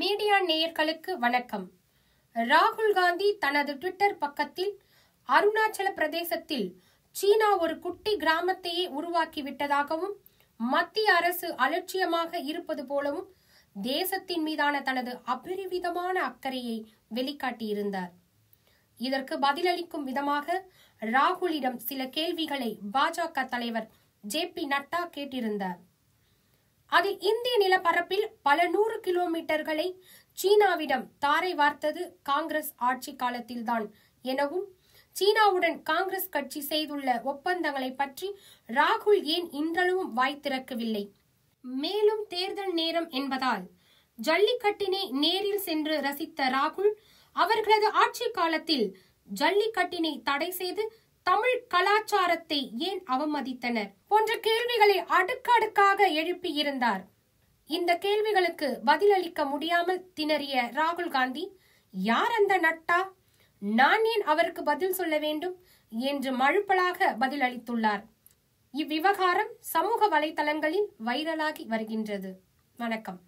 Media நேயர்களுக்கு வணக்கம். ராகுல் காந்தி தனது ட்விட்டர் பக்கத்தில் அருணாச்சல பிரதேசத்தில் சீனா ஒரு குட்டி கிராமத்தையே உருவாக்கி விட்டதாகவும் மத்திய அரசு அலட்சியமாக இருப்பது போலவும் தேசத்தின் மீதான தனது அபரிவிதமான அக்கறையை வெளிக்காட்டியிருந்தார். இதற்கு பதிலளிக்கும் விதமாக ராகுலிடம் சில கேள்விகளை பாஜக தலைவர் ஜே பி நட்டா கேட்டிருந்தார். அதில் இந்திய நிலப்பரப்பில் பல நூறு கிலோமீட்டர்களை சீனாவிடம் தாரை வார்த்தது காங்கிரஸ் ஆட்சி காலத்தில்தான் எனவும் சீனாவுடன் காங்கிரஸ் கட்சி செய்துள்ள ஒப்பந்தங்களை பற்றி ராகுல் ஏன் இன்றளவும் வாய் திறக்கவில்லை? மேலும் தேர்தல் நேரம் என்பதால் ஜல்லிக்கட்டினை நேரில் சென்று ரசித்த ராகுல் அவர்களது ஆட்சி காலத்தில் ஜல்லிக்கட்டினை தடை செய்து தமிழ் கலாச்சாரத்தை ஏன் அவமதித்தனர்? போன்ற கேள்விகளை அடுக்கடுக்காக எழுப்பியிருந்தார். இந்த கேள்விகளுக்கு பதிலளிக்க முடியாமல் திணறிய ராகுல் காந்தி யார் அந்த நட்டா? நான் ஏன் அவருக்கு பதில் சொல்ல வேண்டும்? என்று மழுப்பலாக பதிலளித்துள்ளார். இவ்விவகாரம் சமூக வலைதளங்களில் வைரலாகி வருகின்றது. வணக்கம்.